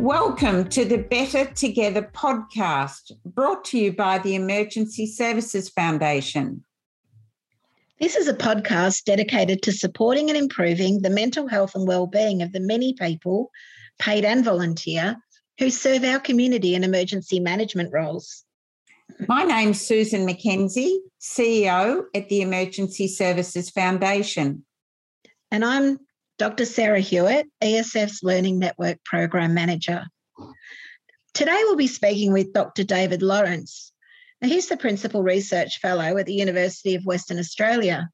Welcome to the Better Together podcast, brought to you by the Emergency Services Foundation. This is a podcast dedicated to supporting and improving the mental health and well-being of the many people, paid and volunteer, who serve our community in emergency management roles. My name's Susan McKenzie, CEO at the Emergency Services Foundation. And I'm Dr. Sarah Hewitt, ESF's Learning Network Program Manager. Today we'll be speaking with Dr. David Lawrence. He's the Principal Research Fellow at the University of Western Australia.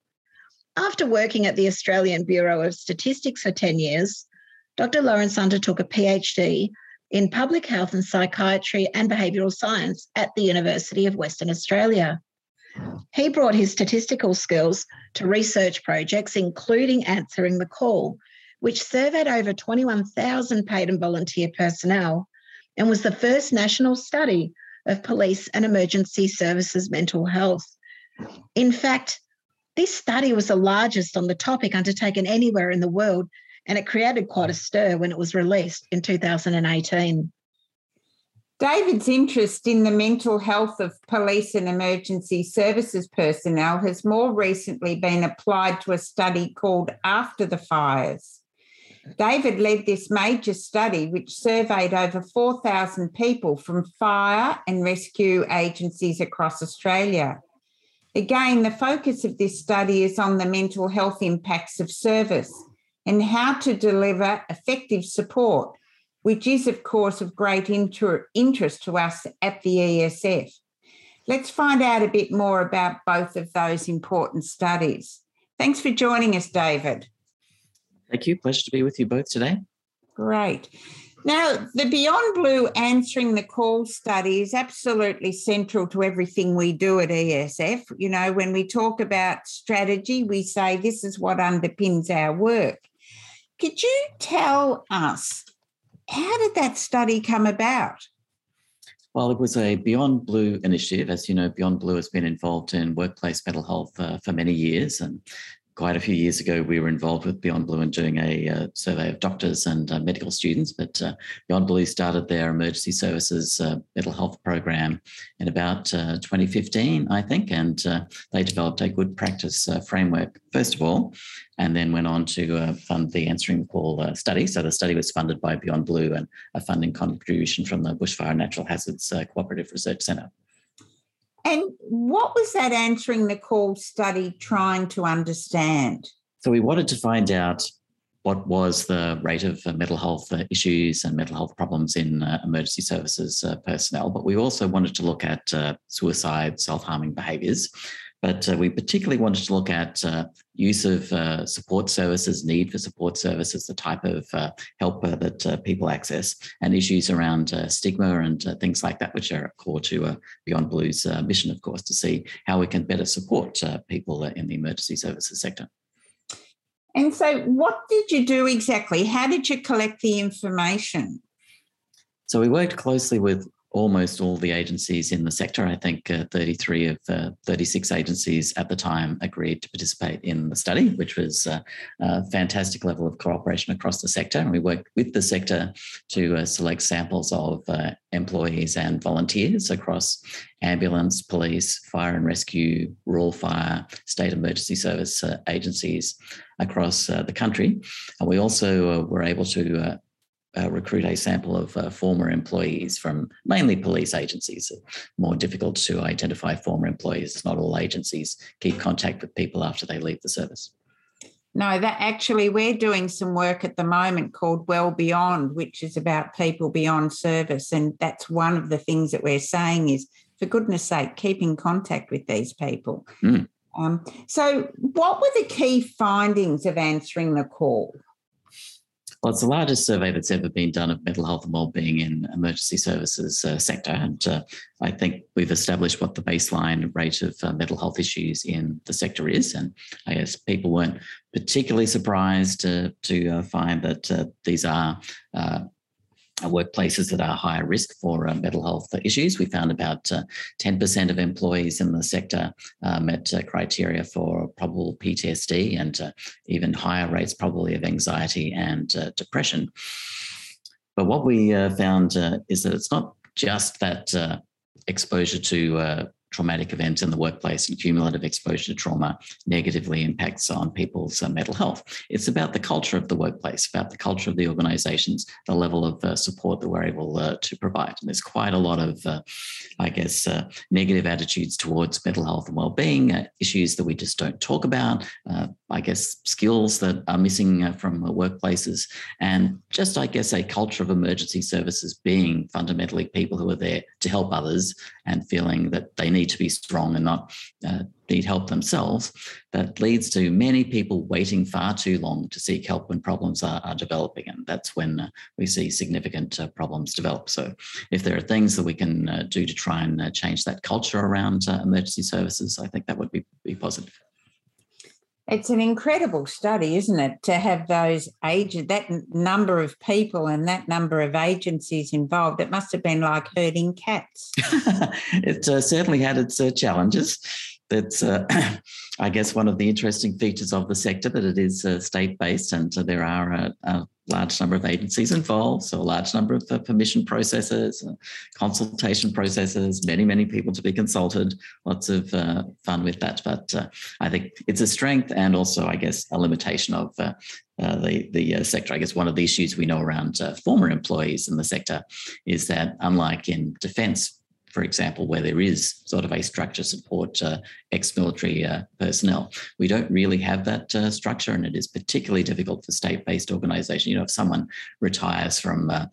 After working at the Australian Bureau of Statistics for 10 years, Dr. Lawrence undertook a PhD in public health and psychiatry and behavioural science at the University of Western Australia. He brought his statistical skills to research projects, including Answering the Call, which surveyed over 21,000 paid and volunteer personnel and was the first national study of police and emergency services mental health. In fact, this study was the largest on the topic undertaken anywhere in the world, and it created quite a stir when it was released in 2018. David's interest in the mental health of police and emergency services personnel has more recently been applied to a study called After the Fires. David led this major study, which surveyed over 4,000 people from fire and rescue agencies across Australia. Again, the focus of this study is on the mental health impacts of service and how to deliver effective support which is, of course, of great inter- interest to us at the ESF. Let's find out a bit more about both of those important studies. Thanks for joining us, David. Thank you. Pleasure to be with you both today. Great. Now, the Beyond Blue Answering the Call study is absolutely central to everything we do at ESF. You know, when we talk about strategy, we say this is what underpins our work. Could you tell us how did that study come about? Well, it was a Beyond Blue initiative. As you know, Beyond Blue has been involved in workplace mental health uh, for many years. And quite a few years ago, we were involved with Beyond Blue and doing a uh, survey of doctors and uh, medical students. But uh, Beyond Blue started their emergency services uh, mental health program in about uh, 2015, I think, and uh, they developed a good practice framework, first of all, and then went on to fund the Answering the Call study. So the study was funded by Beyond Blue and a funding contribution from the Bushfire Natural Hazards Cooperative Research Centre. And what was that answering the call study trying to understand? So we wanted to find out what was the rate of uh, mental health uh, issues and mental health problems in uh, emergency services personnel, but we also wanted to look at suicide, self harming behaviours. But uh, we particularly wanted to look at uh, use of uh, support services, need for support services, the type of uh, help uh, that uh, people access, and issues around stigma and things like that, which are core to Beyond Blue's mission, of course, to see how we can better support people in the emergency services sector. And so, what did you do exactly? How did you collect the information? So, we worked closely with almost all the agencies in the sector. I think uh, 33 of uh, 36 agencies at the time agreed to participate in the study, which was uh, a fantastic level of cooperation across the sector. And we worked with the sector to uh, select samples of uh, employees and volunteers across ambulance, police, fire and rescue, rural fire, state emergency service uh, agencies across the country. And we also were able to uh, recruit a sample of uh, former employees from mainly police agencies. More difficult to identify former employees. Not all agencies keep contact with people after they leave the service. No, that actually, we're doing some work at the moment called Well Beyond, which is about people beyond service. And that's one of the things that we're saying is, for goodness sake, keep in contact with these people. Mm. Um, so, what were the key findings of answering the call? Well, it's the largest survey that's ever been done of mental health and well-being in emergency services uh, sector, and uh, I think we've established what the baseline rate of uh, mental health issues in the sector is. And I guess people weren't particularly surprised uh, to uh, find that uh, these are workplaces that are higher risk for uh, mental health issues. We found about uh, 10% of employees in the sector uh, met uh, criteria for probable PTSD and uh, even higher rates probably of anxiety and uh, depression. But what we uh, found uh, is that it's not just that uh, exposure to uh, traumatic events in the workplace and cumulative exposure to trauma negatively impacts on people's uh, mental health. It's about the culture of the workplace, about the culture of the organizations, the level of uh, support that we're able uh, to provide. And there's quite a lot of, uh, I guess, uh, negative attitudes towards mental health and well-being, uh, issues that we just don't talk about, I guess, skills that are missing from workplaces, and just, I guess, a culture of emergency services being fundamentally people who are there to help others and feeling that they need to be strong and not uh, need help themselves, that leads to many people waiting far too long to seek help when problems are, are developing. And that's when uh, we see significant uh, problems develop. So, if there are things that we can uh, do to try and uh, change that culture around uh, emergency services, I think that would be, be positive. It's an incredible study, isn't it, to have those agent that number of people and that number of agencies involved. It must have been like herding cats. it uh, certainly had its uh, challenges. That's, uh, I guess, one of the interesting features of the sector that it is uh, state based and there are a, uh, large number of agencies involved, so a large number of uh, permission processes, uh, consultation processes, many, many people to be consulted, lots of uh, fun with that. But uh, I think it's a strength and also, I guess, a limitation of uh, uh, the, the sector. I guess one of the issues we know around former employees in the sector is that unlike in defence, for example, where there is sort of a structure support uh, ex-military uh, personnel. We don't really have that uh, structure, and it is particularly difficult for state-based organisations. You know, if someone retires from uh,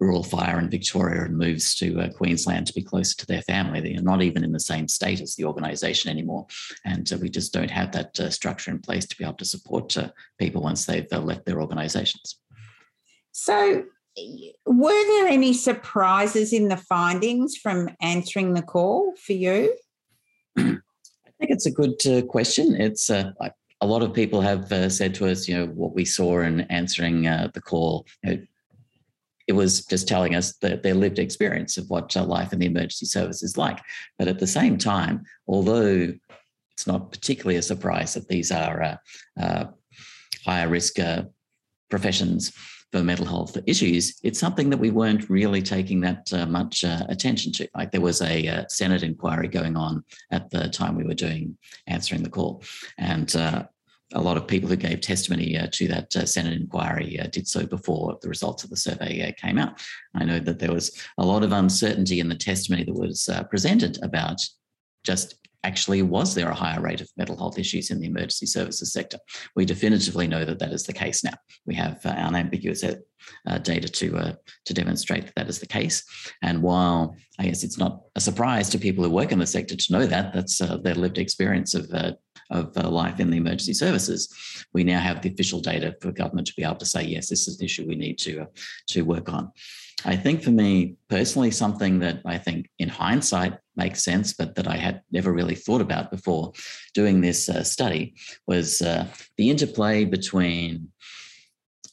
rural fire in Victoria and moves to uh, Queensland to be closer to their family, they are not even in the same state as the organisation anymore, and uh, we just don't have that structure in place to be able to support people once they've left their organisations. So were there any surprises in the findings from answering the call for you? I think it's a good uh, question. It's uh, a lot of people have uh, said to us, you know, what we saw in answering uh, the call. You know, it was just telling us that their lived experience of what uh, life in the emergency service is like. But at the same time, although it's not particularly a surprise that these are uh, higher risk professions, for mental health issues, it's something that we weren't really taking that uh, much uh, attention to. Like there was a uh, Senate inquiry going on at the time we were doing answering the call, and uh, a lot of people who gave testimony uh, to that uh, Senate inquiry did so before the results of the survey came out. I know that there was a lot of uncertainty in the testimony that was presented about just actually was there a higher rate of mental health issues in the emergency services sector? We definitively know that that is the case now. We have uh, unambiguous uh, data to uh, to demonstrate that that is the case. And while I guess it's not a surprise to people who work in the sector to know that that's uh, their lived experience of uh, of uh, life in the emergency services, we now have the official data for government to be able to say yes, this is an issue we need to to work on. I think for me personally, something that I think in hindsight makes sense, but that I had never really thought about before doing this uh, study was uh, the interplay between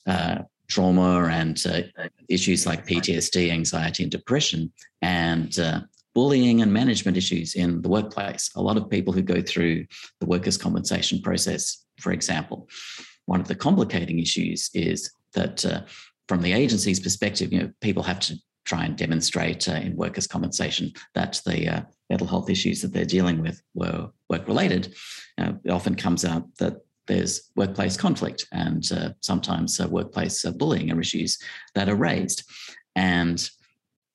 uh, trauma and uh, issues like PTSD, anxiety, and depression, and uh, bullying and management issues in the workplace. A lot of people who go through the workers' compensation process, for example, one of the complicating issues is that uh, from the agency's perspective, you know, people have to try and demonstrate uh, in workers' compensation that the uh, mental health issues that they're dealing with were work related. Uh, it often comes out that there's workplace conflict and uh, sometimes uh, workplace uh, bullying are issues that are raised. And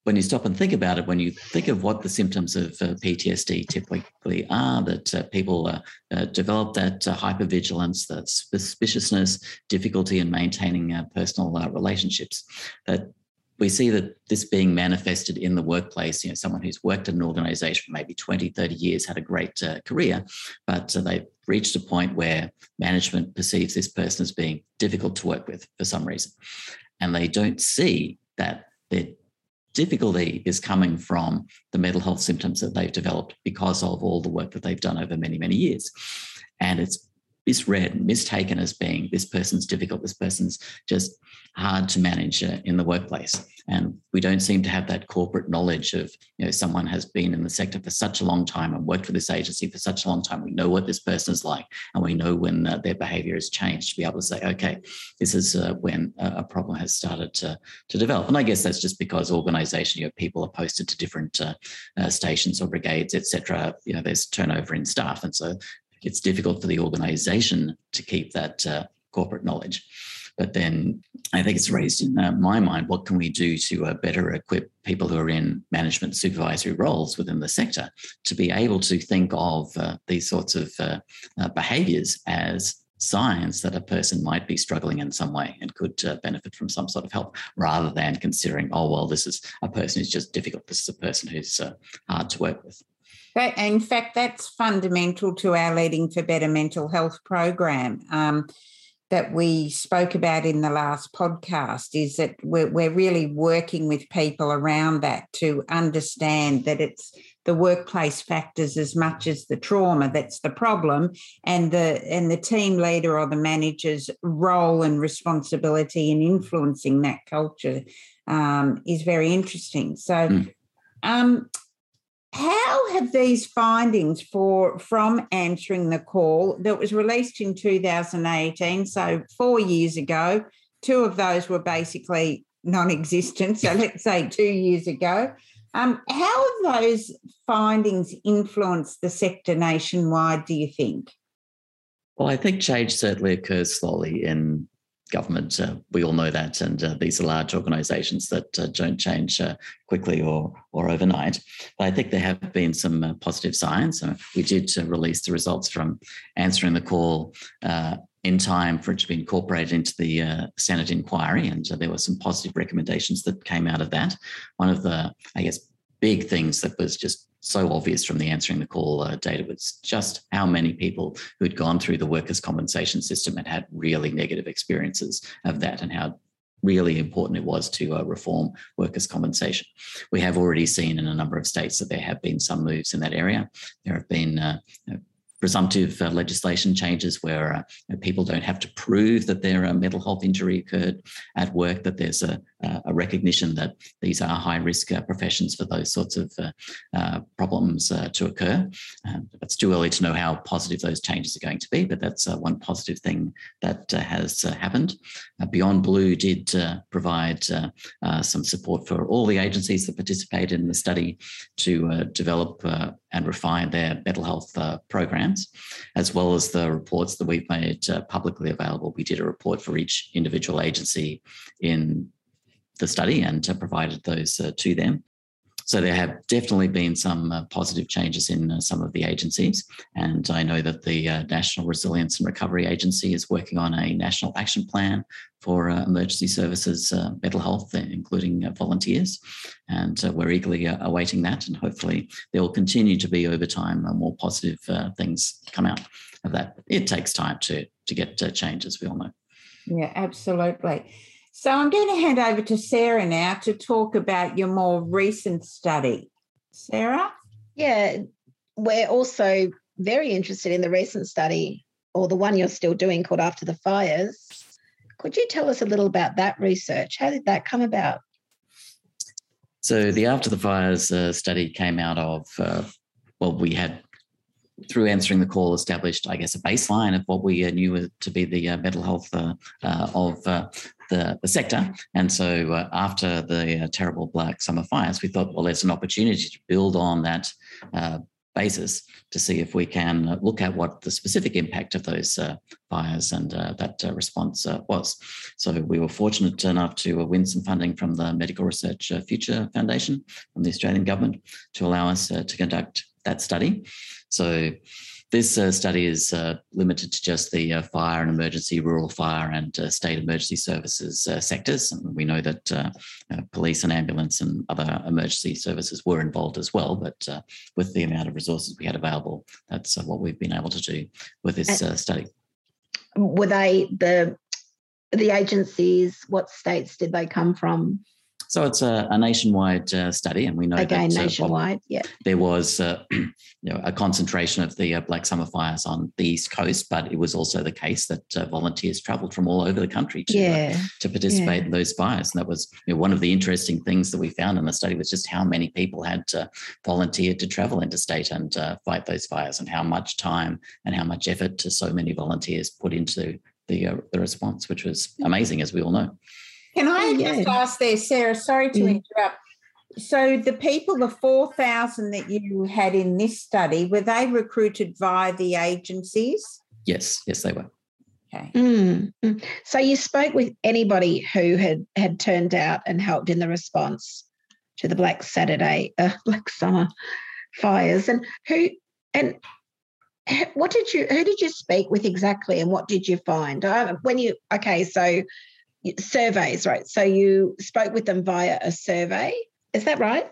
when you stop and think about it, when you think of what the symptoms of uh, PTSD typically are, that uh, people uh, uh develop that uh, hypervigilance, that suspiciousness, difficulty in maintaining uh, personal relationships, that we see that this being manifested in the workplace, you know, someone who's worked in an organization for maybe 20, 30 years, had a great career, but they've reached a point where management perceives this person as being difficult to work with for some reason. And they don't see that they're difficulty is coming from the mental health symptoms that they've developed because of all the work that they've done over many, many years. And it's misread, mistaken as being this person's difficult, this person's just hard to manage uh, in the workplace. And we don't seem to have that corporate knowledge of, you know, someone has been in the sector for such a long time and worked for this agency for such a long time. We know what this person is like, and we know when uh, their behavior has changed to be able to say, okay, this is uh, when a problem has started to, to develop. And I guess that's just because organization, you know, people are posted to different uh, uh stations or brigades, etc. You know, there's turnover in staff. And so it's difficult for the organization to keep that uh, corporate knowledge. But then I think it's raised in uh, my mind what can we do to uh, better equip people who are in management supervisory roles within the sector to be able to think of uh, these sorts of uh, uh, behaviors as signs that a person might be struggling in some way and could benefit from some sort of help rather than considering, oh, well, this is a person who's just difficult. This is a person who's hard to work with. That, in fact, that's fundamental to our Leading for Better Mental Health program um, that we spoke about in the last podcast. Is that we're, we're really working with people around that to understand that it's the workplace factors as much as the trauma that's the problem and the and the team leader or the manager's role and responsibility in influencing that culture um, is very interesting so mm. um, how have these findings for from answering the call that was released in 2018, so four years ago, two of those were basically non-existent. So let's say two years ago. Um, how have those findings influenced the sector nationwide? Do you think? Well, I think change certainly occurs slowly in government. Uh, we all know that, and uh, these are large organisations that uh, don't change uh, quickly or or overnight. But I think there have been some uh, positive signs. Uh, we did release the results from answering the call. in time for it to be incorporated into the Senate inquiry, and there were some positive recommendations that came out of that. One of the, I guess, big things that was just so obvious from the answering the call uh, data was just how many people who'd gone through the workers' compensation system and had really negative experiences of that, and how really important it was to uh, reform workers' compensation. We have already seen in a number of states that there have been some moves in that area. There have been uh, presumptive uh, legislation changes where uh, people don't have to prove that their uh, mental health injury occurred at work, that there's a, Uh, a recognition that these are high risk uh, professions for those sorts of uh, uh, problems uh, to occur. Um, it's too early to know how positive those changes are going to be, but that's uh, one positive thing that has happened. Beyond Blue did provide some support for all the agencies that participated in the study to develop and refine their mental health program programs, as well as the reports that we've made uh, publicly available. We did a report for each individual agency in the study and provided those uh, to them. So there have definitely been some uh, positive changes in uh, some of the agencies. And I know that the uh, National Resilience and Recovery Agency is working on a national action plan for uh, emergency services, uh, mental health, including volunteers. And we're eagerly awaiting that. And hopefully there will continue to be over time more positive things come out of that. It takes time to, to get change, as we all know. Yeah, absolutely. So I'm going to hand over to Sarah now to talk about your more recent study. Sarah? Yeah, we're also very interested in the recent study or the one you're still doing called After the Fires. Could you tell us a little about that research? How did that come about? So, the After the Fires uh, study came out of, uh, well, we had through answering the call, established, I guess, a baseline of what we uh, knew to be the uh, mental health uh, uh of uh, the, the, sector. And so uh, after the terrible Black Summer fires, we thought, well, there's an opportunity to build on that basis to see if we can look at what the specific impact of those fires and that response was. So we were fortunate enough to win some funding from the Medical Research Future Foundation from the Australian government to allow us to conduct that study. So this uh, study is uh, limited to just the uh, fire and emergency, rural fire and uh, state emergency services uh, sectors. And we know that uh, police and ambulance and other emergency services were involved as well. But with the amount of resources we had available, that's what we've been able to do with this study. Were they the the agencies? What states did they come from? So it's a, a nationwide uh, study, and we know Again, that, uh, nationwide. Yeah. there was uh, you know, a concentration of the uh, Black Summer fires on the East Coast, but it was also the case that uh, volunteers travelled from all over the country to, Yeah. to participate Yeah. in those fires. And that was you know, one of the interesting things that we found in the study was just how many people had volunteered to travel interstate and uh, fight those fires, and how much time and how much effort to so many volunteers put into the uh, the response, which was amazing, as we all know. Can I Oh, just ask there, Sarah? Sorry to Mm. interrupt. So the people, the 4,000 that you had in this study, were they recruited via the agencies? Yes, yes, they were. Okay. Mm, mm. So you spoke with anybody who had had turned out and helped in the response to the Black Saturday, uh, Black Summer fires, and who and what did you who did you speak with exactly, and what did you find uh, when you okay? So y- surveys, right? So you spoke with them via a survey, is that right?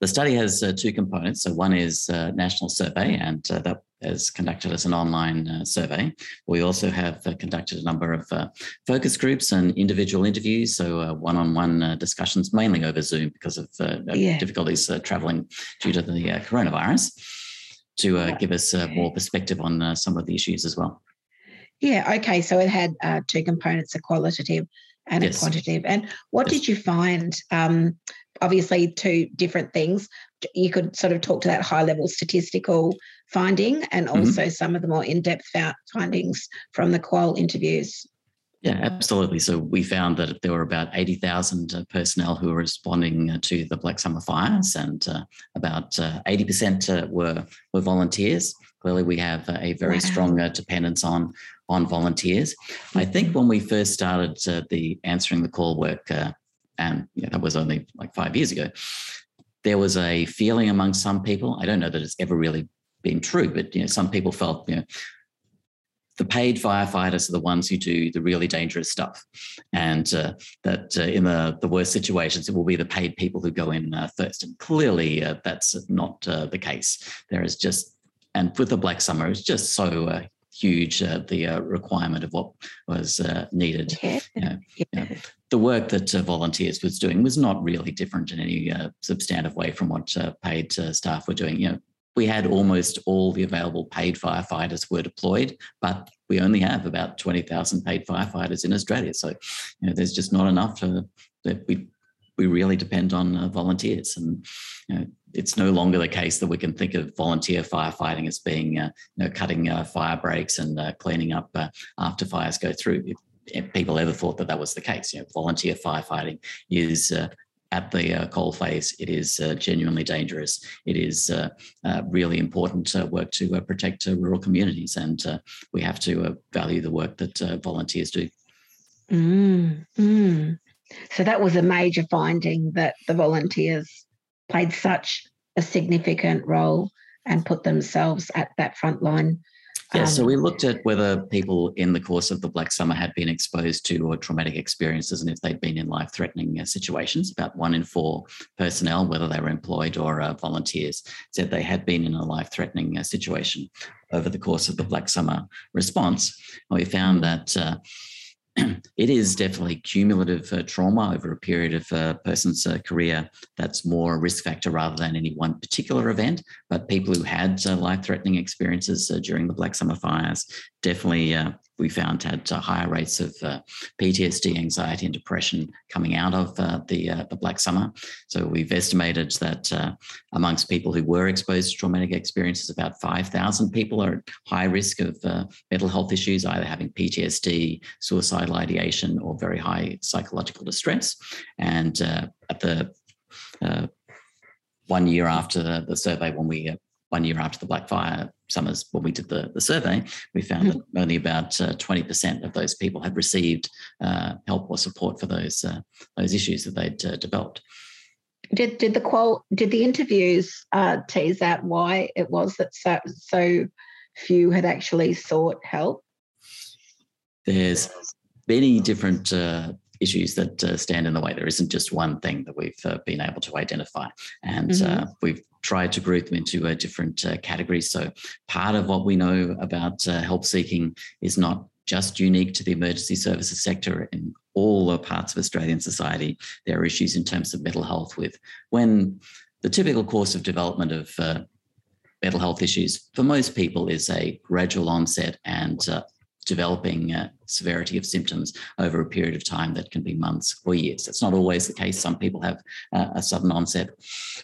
The study has uh, two components. So one is uh, national survey, and uh, that is conducted as an online uh, survey. We also have uh, conducted a number of uh, focus groups and individual interviews, so uh, one-on-one uh, discussions, mainly over Zoom because of uh, Yeah. difficulties uh, traveling due to the uh, coronavirus, to uh, give us uh, more perspective on uh, some of the issues as well. Yeah. Okay. So it had uh, two components: a qualitative and Yes. a quantitative. And what Yes. did you find? Um, obviously, two different things. You could sort of talk to that high-level statistical finding, and Mhm. also some of the more in-depth findings from the qual interviews. Yeah, absolutely. So we found that there were about 80,000 uh, personnel who were responding uh, to the Black Summer fires, and uh, about uh, 80% uh, were, were volunteers. Clearly, we have a very Wow. strong uh, dependence on, on volunteers. I think when we first started uh, the answering the call work, uh, and you know, that was only like five years ago, there was a feeling among some people. I don't know that it's ever really been true, but you know, some people felt you know the paid firefighters are the ones who do the really dangerous stuff, and uh, that uh, in the the worst situations, it will be the paid people who go in uh, first. And clearly, uh, that's not uh, the case. There is just, and with the Black Summer, it's just so uh, huge uh, the uh, requirement of what was uh, needed. Yeah. Yeah, Yeah. yeah. The work that uh, volunteers was doing was not really different in any uh, substantive way from what uh, paid uh, staff were doing. You know, we had almost all the available paid firefighters were deployed, but we only have about 20,000 paid firefighters in Australia. So, you know, there's just not enough to, that we, we really depend on uh, volunteers. And, you know, it's no longer the case that we can think of volunteer firefighting as being, uh, you know, cutting uh, fire breaks and uh, cleaning up uh, after fires go through. If, if people ever thought that that was the case, you know, volunteer firefighting is uh, at the uh, coal face. It is uh, genuinely dangerous. It is uh, really important work to protect rural communities, and we have to value the work that volunteers do. Mm, mm. So that was a major finding that the volunteers played such a significant role and put themselves at that front line. Yeah, so Um, we looked at whether people in the course of the Black Summer had been exposed to or traumatic experiences and if they'd been in life threatening uh, situations. About one in four personnel, whether they were employed or uh, volunteers, said they had been in a life threatening uh, situation over the course of the Black Summer response. And we found that. Uh, it is definitely cumulative uh, trauma over a period of a person's uh, career that's more a risk factor rather than any one particular event. But people who had uh, life threatening experiences uh, during the Black Summer fires definitely, uh, we found, had uh, higher rates of uh, PTSD, anxiety, and depression coming out of uh, the, the Black Summer. So we've estimated that amongst people who were exposed to traumatic experiences, about 5,000 people are at high risk of mental health issues, either having PTSD, suicidal ideation, or very high psychological distress. And at the one year after the, survey, when we one year after the Black Fire summers, when we did the, the survey, we found that only about uh, 20% of those people had received uh, help or support for those uh, those issues that they'd uh, developed. did did the qual did the interviews uh, tease out why it was that so so few had actually sought help? There's many different uh, issues that uh, stand in the way. There isn't just one thing that we've uh, been able to identify, and uh, we've tried to group them into uh, different uh, categories. So part of what we know about uh, help seeking is not just unique to the emergency services sector. In all the parts of Australian society, there are issues in terms of mental health with when the typical course of development of uh, mental health issues for most people is a gradual onset and uh, developing uh, severity of symptoms over a period of time that can be months or years. That's not always the case. Some people have uh, a sudden onset,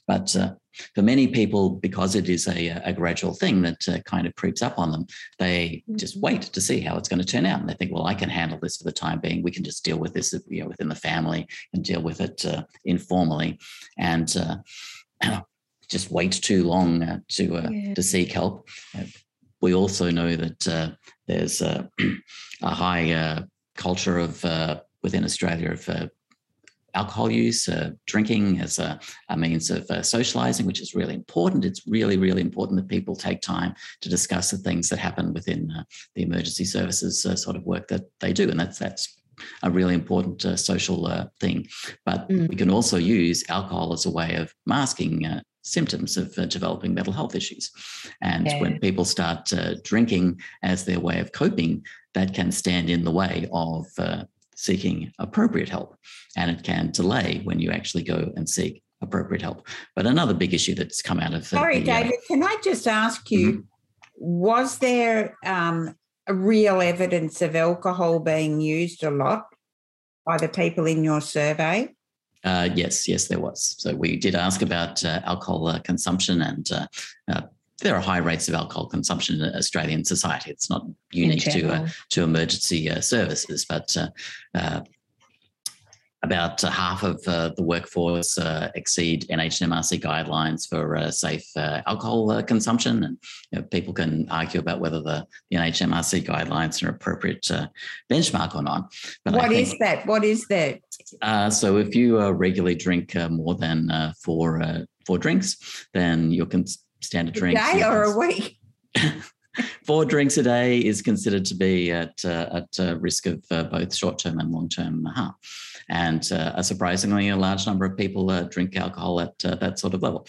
but uh, for many people, because it is a, a gradual thing that uh, kind of creeps up on them, they just mm-hmm. wait to see how it's going to turn out, and they think, "Well, I can handle this for the time being. We can just deal with this, you know, within the family and deal with it uh, informally." And uh, just wait too long uh, to uh, yeah. to seek help. Uh, we also know that there's a, a high uh, culture of uh, within Australia of uh, alcohol use, uh, drinking as a, a, means of uh, socializing, which is really important. It's really, really important that people take time to discuss the things that happen within uh, the emergency services sort of work that they do, and that's that's a really important social thing. But mm. we can also use alcohol as a way of masking symptoms of uh, developing mental health issues. And when people start uh, drinking as their way of coping, that can stand in the way of uh, seeking appropriate help. And it can delay when you actually go and seek appropriate help. But another big issue that's come out of Sorry, the, uh, David, can I just ask you, mm-hmm. was there um, real evidence of alcohol being used a lot by the people in your survey? Uh, yes, yes, there was. So we did ask about uh, alcohol uh, consumption, and uh, uh, there are high rates of alcohol consumption in Australian society. It's not unique to uh, to emergency services, but about uh, half of uh, the workforce uh, exceed NHMRC guidelines for uh, safe uh, alcohol uh, consumption. And you know, people can argue about whether the, the NHMRC guidelines are an appropriate benchmark or not. But what think, is that? What is that? so if you regularly drink more than four four drinks, then your standard drink. A day or a week? four drinks a day is considered to be at uh, at uh, risk of uh, both short term and long term harm. And uh, surprisingly, a large number of people uh, drink alcohol at uh, that sort of level.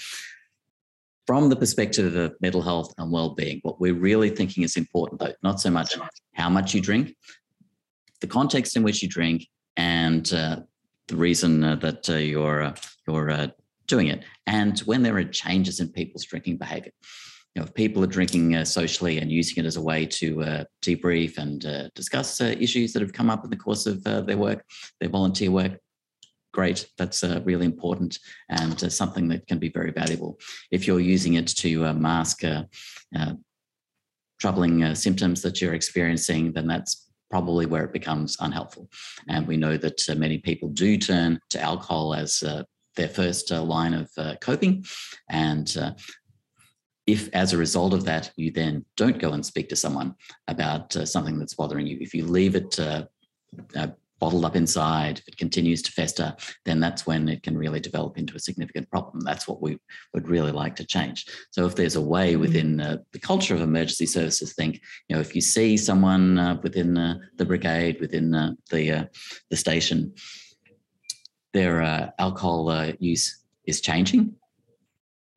From the perspective of mental health and well-being, what we're really thinking is important, though, not so much how much you drink, the context in which you drink, and the reason that you're you're doing it, and when there are changes in people's drinking behaviour you know, if people are drinking uh, socially and using it as a way to uh, debrief and uh, discuss uh, issues that have come up in the course of uh, their work, their volunteer work, great. That's uh, really important and something that can be very valuable. If you're using it to mask troubling symptoms that you're experiencing, then that's probably where it becomes unhelpful. And we know that many people do turn to alcohol as their first line of coping. And if as a result of that you then don't go and speak to someone about uh, something that's bothering you. If you leave it uh, uh, bottled up inside if it continues to fester then that's when it can really develop into a significant problem. That's what we would really like to change. So if there's a way mm-hmm. within uh, the culture of emergency services think you know if you see someone uh, within uh, the brigade within the the station their alcohol use is changing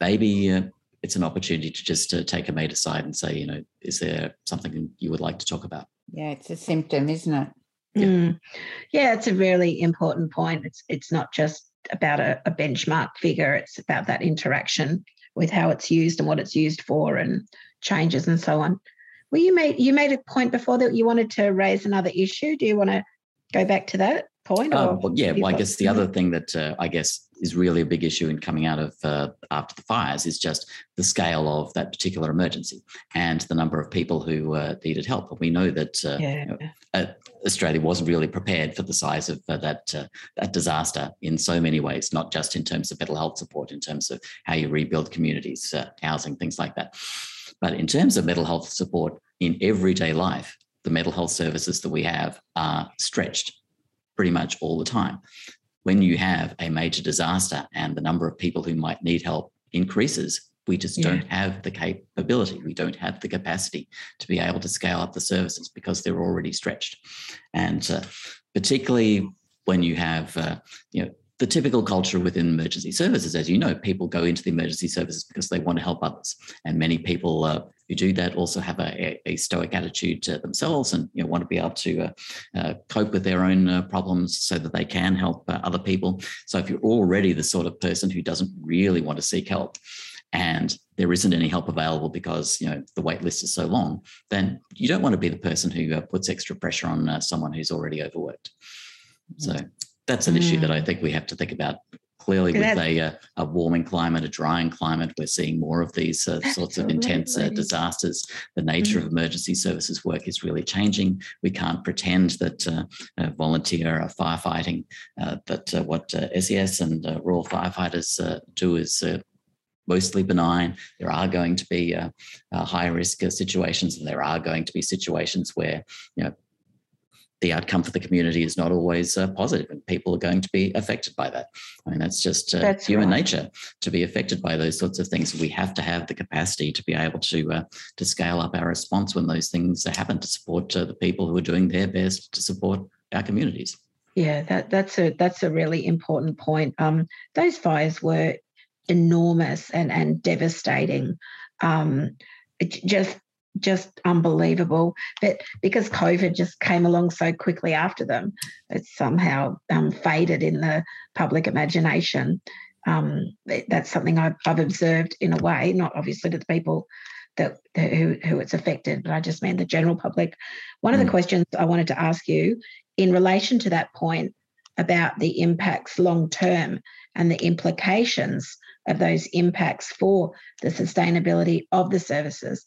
maybe it's an opportunity to just uh, take a mate aside and say, you know, is there something you would like to talk about? Yeah, it's a symptom, isn't it? Yeah, mm. yeah it's a really important point. It's it's not just about a, a benchmark figure; it's about that interaction with how it's used and what it's used for, and changes and so on. Well, you made you made a point before that you wanted to raise another issue. Do you want to go back to that point? Uh, well, yeah, well, I guess the other thing that uh, I guess is really a big issue in coming out of uh, after the fires is just the scale of that particular emergency and the number of people who uh, needed help. we know that uh, yeah. you know, uh, Australia wasn't really prepared for the size of uh, that uh, that disaster in so many ways, not just in terms of mental health support, in terms of how you rebuild communities, housing, things like that. But in terms of mental health support in everyday life, the mental health services that we have are stretched pretty much all the time when you have a major disaster and the number of people who might need help increases, we just yeah. don't have the capability. We don't have the capacity to be able to scale up the services because they're already stretched. And uh, particularly when you have, uh, you know, the typical culture within emergency services, as you know, people go into the emergency services because they want to help others. And many people uh, who do that also have a, a stoic attitude to themselves and you know, want to be able to uh, uh, cope with their own uh, problems so that they can help uh, other people. So if you're already the sort of person who doesn't really want to seek help, and there isn't any help available because you know the wait list is so long, then you don't want to be the person who uh, puts extra pressure on uh, someone who's already overworked. So that's an mm. issue that I mm. think we have to think about clearly with a, uh, a, warming climate, a drying climate, we're seeing more of these uh, sorts of intense uh, disasters. The nature mm-hmm. of emergency services work is really changing. We can't pretend that uh, volunteer firefighting, uh, that what SES and rural firefighters do is mostly benign. There are going to be uh, uh, high risk situations, and there are going to be situations where you know the outcome for the community is not always uh, positive, and people are going to be affected by that. I mean, that's just uh, that's human right. nature to be affected by those sorts of things. We have to have the capacity to be able to uh, to scale up our response when those things happen to support uh, the people who are doing their best to support our communities. Yeah, that, that's a that's a really important point. Um, those fires were enormous and and devastating. Um, just just unbelievable. But because COVID just came along so quickly after them, it's somehow um, faded in the public imagination. Um, that's something I've, I've, observed in a way, not obviously to the people that who, who it's affected, but I just mean the general public. One mm. of the mm. questions I wanted to ask you in relation to that point about the impacts long term and the implications of those impacts for the sustainability of the services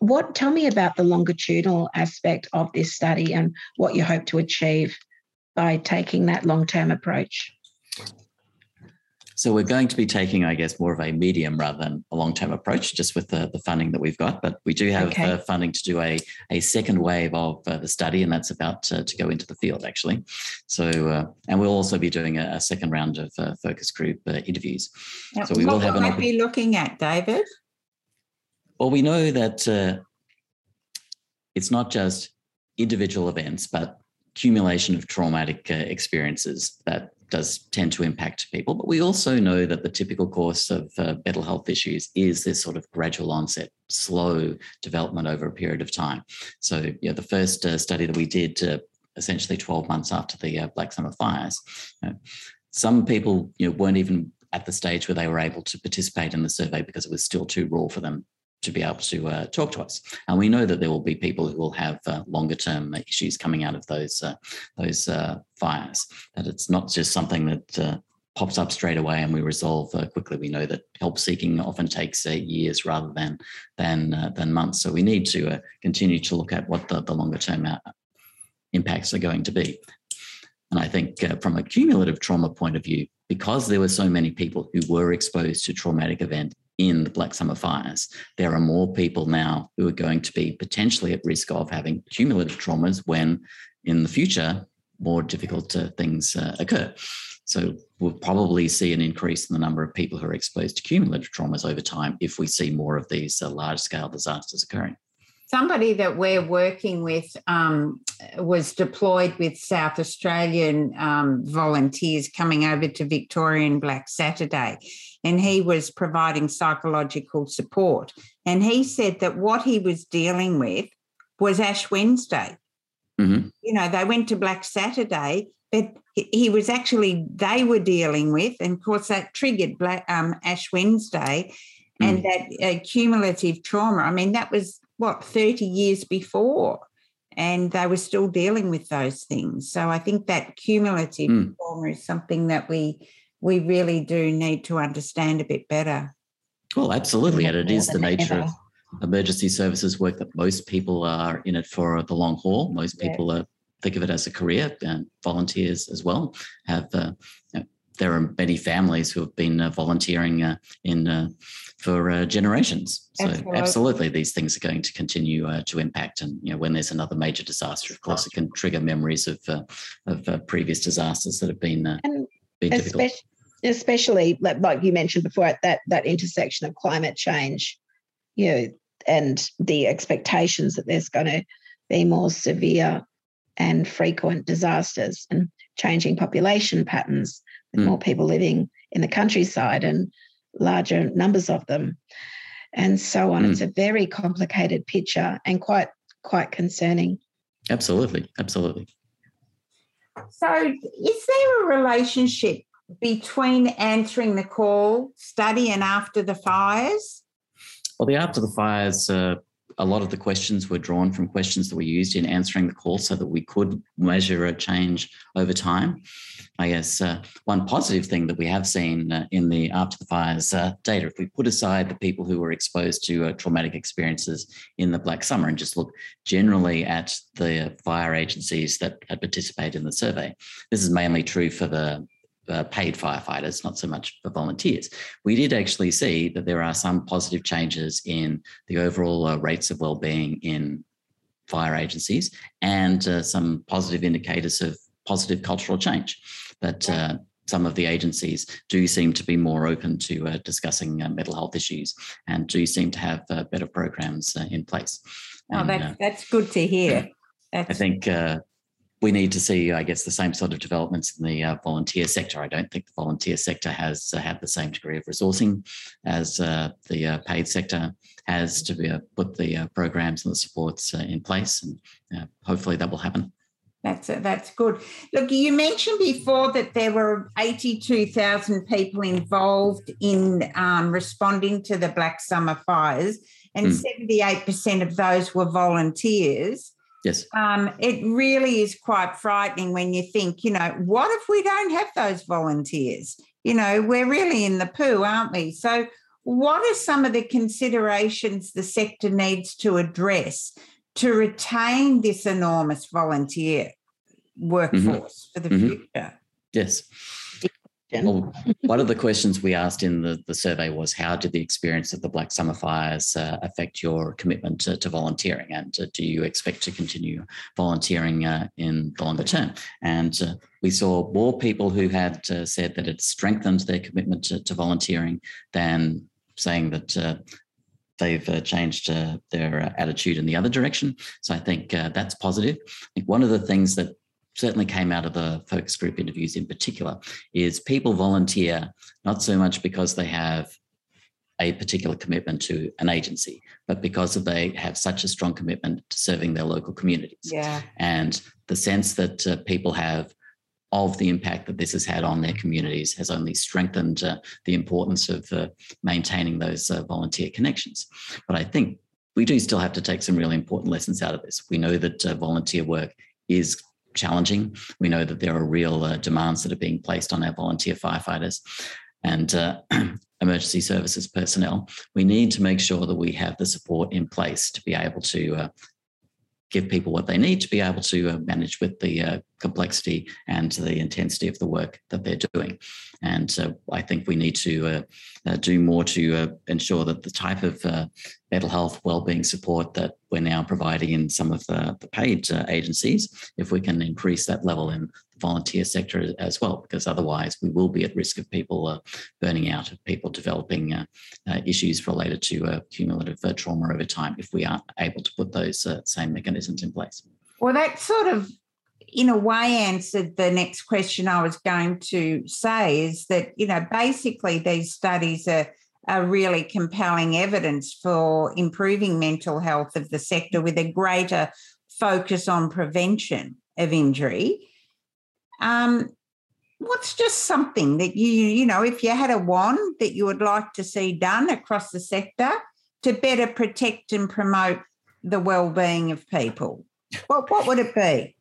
what tell me about the longitudinal aspect of this study and what you hope to achieve by taking that long-term approach so we're going to be taking, I guess, more of a medium rather than a long-term approach, just with the, the funding that we've got. But we do have okay. uh, funding to do a, a second wave of uh, the study, and that's about uh, to go into the field, actually. So, uh, and we'll also be doing a, a second round of uh, focus group uh, interviews. Now, so we will have an. What might be looking at, David? Well, we know that uh, it's not just individual events, but accumulation of traumatic uh, experiences that does tend to impact people. But we also know that the typical course of uh, mental health issues is this sort of gradual onset, slow development over a period of time. So, you know, the first uh, study that we did uh, essentially 12 months after the uh, Black Summer fires, you know, some people you know, weren't even at the stage where they were able to participate in the survey because it was still too raw for them to be able to uh, talk to us. And we know that there will be people who will have uh, longer term issues coming out of those uh, those uh, fires. That it's not just something that uh, pops up straight away and we resolve uh, quickly. We know that help seeking often takes years rather than than than months. So we need to continue to look at what the, the longer term impacts are going to be. And I think from a cumulative trauma point of view, because there were so many people who were exposed to traumatic events in the Black Summer fires, there are more people now who are going to be potentially at risk of having cumulative traumas when in the future more difficult uh, things uh, occur. So we'll probably see an increase in the number of people who are exposed to cumulative traumas over time if we see more of these uh, large scale disasters occurring. Somebody that we're working with um, was deployed with South Australian um, volunteers coming over to Victorian Black Saturday, and he was providing psychological support. And he said that what he was dealing with was Ash Wednesday. Mm-hmm. You know, they went to Black Saturday, but he was actually they were dealing with, and of course that triggered Black um, Ash Wednesday, and mm. that uh, cumulative trauma. I mean, that was what 30 years before and they were still dealing with those things so i think that cumulative mm. trauma is something that we we really do need to understand a bit better well absolutely and it is the nature ever. of emergency services work that most people are in it for the long haul most people yeah. are think of it as a career and volunteers as well have uh, there are many families who have been uh, volunteering uh, in uh, for uh, generations. So absolutely. absolutely. these things are going to continue uh, to impact. And you know, when there's another major disaster, of course, it can trigger memories of uh, of previous disasters that have been, been especially, difficult. Especially, like you mentioned before, at that that intersection of climate change, you know, and the expectations that there's going to be more severe and frequent disasters and changing population patterns with mm. more people living in the countryside and larger numbers of them. and so on. Mm. It's a very complicated picture and quite quite concerning. Absolutely, absolutely. So, is there a relationship between answering the call study and after the fires? Well, the after the fires uh, a lot of the questions were drawn from questions that we used in answering the call so that we could measure a change over time. I guess uh, one positive thing that we have seen uh, in the after the fires uh, data, if we put aside the people who were exposed to uh, traumatic experiences in the Black Summer and just look generally at the fire agencies that had participated in the survey, this is mainly true for the uh, paid firefighters, not so much for volunteers. We did actually see that there are some positive changes in the overall uh, rates of well-being in fire agencies and uh, some positive indicators of positive cultural change that uh, some of the agencies do seem to be more open to uh, discussing uh, mental health issues and do seem to have better programs in place. Oh, and, that's, that's good to hear. That's- I think we need to see, I guess, the same sort of developments in the uh, volunteer sector. I don't think the volunteer sector has uh, had the same degree of resourcing as uh, the uh, paid sector has to uh, put the uh, programs and the supports in place, and hopefully that will happen. That's that's good. Look, you mentioned before that there were eighty-two thousand people involved in um, responding to the Black Summer fires, and hmm. seventy-eight percent of those were volunteers. Yes. Um, it really is quite frightening when you think, you know, what if we don't have those volunteers? You know, we're really in the poo, aren't we? So, what are some of the considerations the sector needs to address to retain this enormous volunteer workforce mm-hmm. for the mm-hmm. future? Yes. Well, one of the questions we asked in the, the survey was how did the experience of the Black Summer fires uh, affect your commitment to, to volunteering? And uh, do you expect to continue volunteering uh, in the longer term? And uh, we saw more people who had uh, said that it strengthened their commitment to, to volunteering than saying that uh, they've uh, changed uh, their uh, attitude in the other direction. So I think that's positive. I think one of the things that certainly came out of the focus group interviews in particular is people volunteer not so much because they have a particular commitment to an agency, but because they have such a strong commitment to serving their local communities. Yeah. And the sense that uh, people have of the impact that this has had on their communities has only strengthened uh, the importance of uh, maintaining those uh, volunteer connections. But I think we do still have to take some really important lessons out of this. We know that uh, volunteer work is challenging. We know that there are real uh, demands that are being placed on our volunteer firefighters and uh, emergency services personnel. We need to make sure that we have the support in place to be able to uh, give people what they need to be able to uh, manage with the uh, complexity and the intensity of the work that they're doing. And uh, I think we need to uh, uh, do more to ensure that the type of mental health wellbeing support that we're now providing in some of the, the paid agencies, if we can increase that level in volunteer sector as well, because otherwise we will be at risk of people uh, burning out, of people developing uh, uh, issues related to uh, cumulative uh, trauma over time if we aren't able to put those uh, same mechanisms in place. Well, that sort of, in a way, answered the next question I was going to say is that, you know, basically these studies are are really compelling evidence for improving mental health of the sector with a greater focus on prevention of injury. Um, what's just something that you, you know, if you had a wand that you would like to see done across the sector to better protect and promote the well-being of people? What what would it be?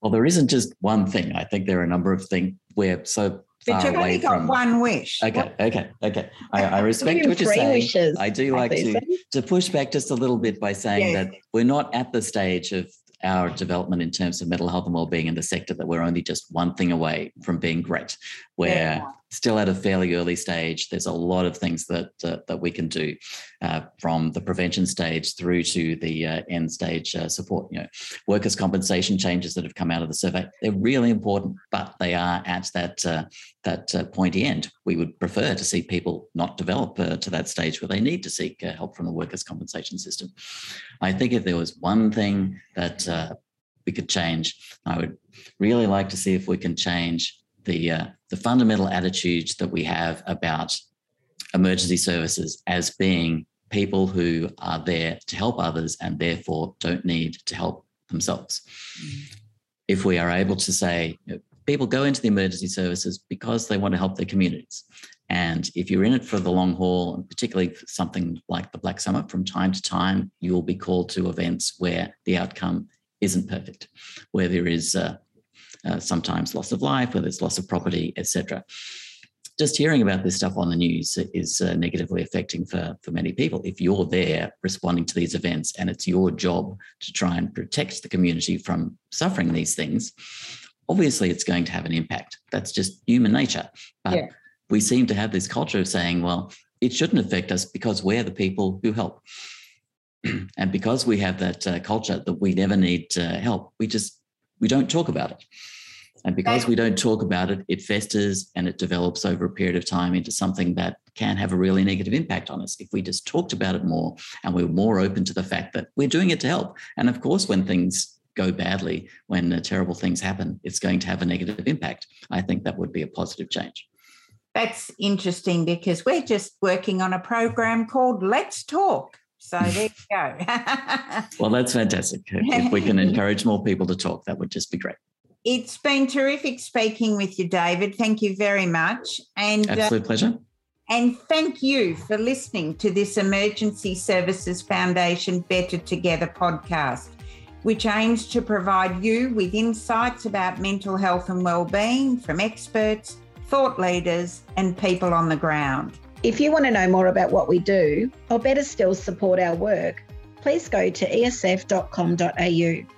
Well, there isn't just one thing. I think there are a number of things we're so but you've only got from... one wish. Okay, okay, okay. I, I respect what you're saying. Wishes, I do like to, to push back just a little bit by saying yes. that we're not at the stage of our development in terms of mental health and well-being in the sector that we're only just one thing away from being great. We're yeah. Still at a fairly early stage. There's a lot of things that uh, that we can do uh, from the prevention stage through to the uh, end stage uh, support. You know, workers' compensation changes that have come out of the survey they're really important, but they are at that uh, that uh, pointy end. We would prefer to see people not develop to that stage where they need to seek help from the workers' compensation system. I think if there was one thing that we could change, I would really like to see if we can change the uh, the fundamental attitudes that we have about emergency services as being people who are there to help others and therefore don't need to help themselves. Mm. If we are able to say, you know, people go into the emergency services because they want to help their communities. And if you're in it for the long haul, and particularly something like the Black Summer, from time to time, you will be called to events where the outcome isn't perfect, where there is uh, uh, sometimes loss of life, whether it's loss of property, etc just hearing about this stuff on the news is uh, negatively affecting for, for many people. If you're there responding to these events and it's your job to try and protect the community from suffering these things, obviously it's going to have an impact. That's just human nature. But yeah. we seem to have this culture of saying, well, it shouldn't affect us because we're the people who help. and because we have that uh, culture that we never need help, we just we don't talk about it. And because we don't talk about it, it festers and it develops over a period of time into something that can have a really negative impact on us. If we just talked about it more and we are more open to the fact that we're doing it to help. And of course, when things go badly, when uh, terrible things happen, it's going to have a negative impact. I think that would be a positive change. That's interesting because we're just working on a program called Let's Talk. So there you go. well, that's fantastic. If we can encourage more people to talk, that would just be great. It's been terrific speaking with you, David. Thank you very much. And absolute uh, pleasure. And thank you for listening to this Emergency Services Foundation Better Together podcast, which aims to provide you with insights about mental health and well-being from experts, thought leaders, and people on the ground. If you want to know more about what we do, or better still support our work, please go to esf.com.au.